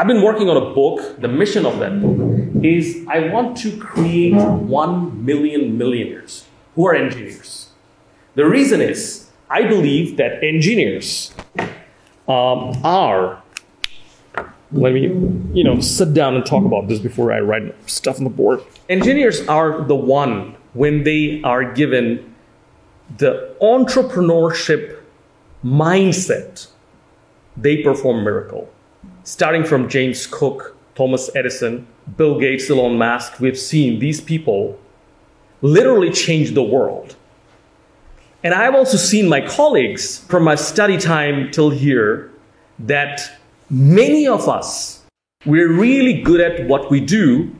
I've been working on a book. The mission of that book is I want to create 1 million millionaires who are engineers. The reason is I believe that engineers um, are. Let me, you know, sit down and talk about this before I write stuff on the board. Engineers are the one when they are given the entrepreneurship mindset, they perform miracle starting from James Cook, Thomas Edison, Bill Gates, Elon Musk, we've seen these people literally change the world. And I've also seen my colleagues from my study time till here that many of us, we're really good at what we do,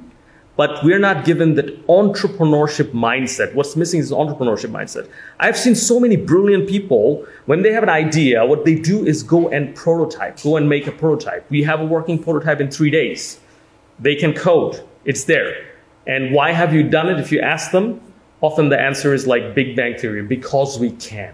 but we're not given that entrepreneurship mindset. What's missing is entrepreneurship mindset. I've seen so many brilliant people, when they have an idea, what they do is go and prototype, go and make a prototype. We have a working prototype in three days. They can code, it's there. And why have you done it? If you ask them, often the answer is like Big Bang Theory because we can,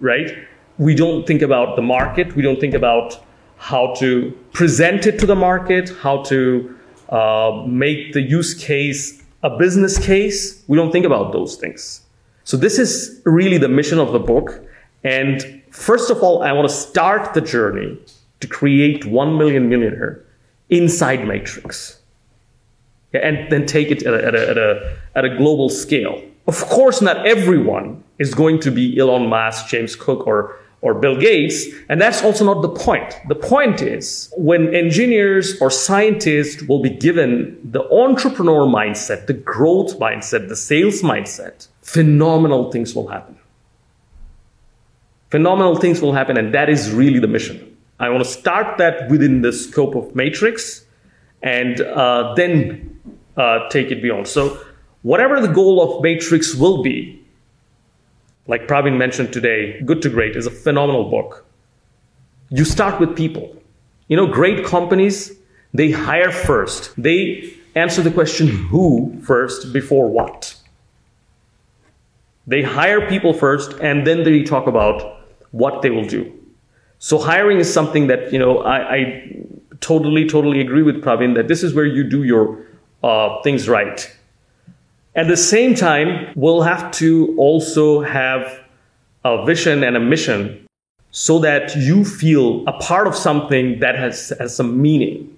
right? We don't think about the market, we don't think about how to present it to the market, how to uh, make the use case a business case. We don't think about those things. So this is really the mission of the book. And first of all, I want to start the journey to create 1 million millionaire inside Matrix. And then take it at a, at, a, at, a, at a global scale. Of course, not everyone is going to be Elon Musk, James Cook, or or Bill Gates. And that's also not the point. The point is when engineers or scientists will be given the entrepreneur mindset, the growth mindset, the sales mindset, phenomenal things will happen. Phenomenal things will happen. And that is really the mission. I want to start that within the scope of Matrix and uh, then uh, take it beyond. So, whatever the goal of Matrix will be, like Praveen mentioned today, Good to Great is a phenomenal book. You start with people. You know, great companies, they hire first. They answer the question who first before what. They hire people first and then they talk about what they will do. So hiring is something that, you know, I, I totally, totally agree with Praveen that this is where you do your uh, things right. At the same time, we'll have to also have a vision and a mission so that you feel a part of something that has, has some meaning.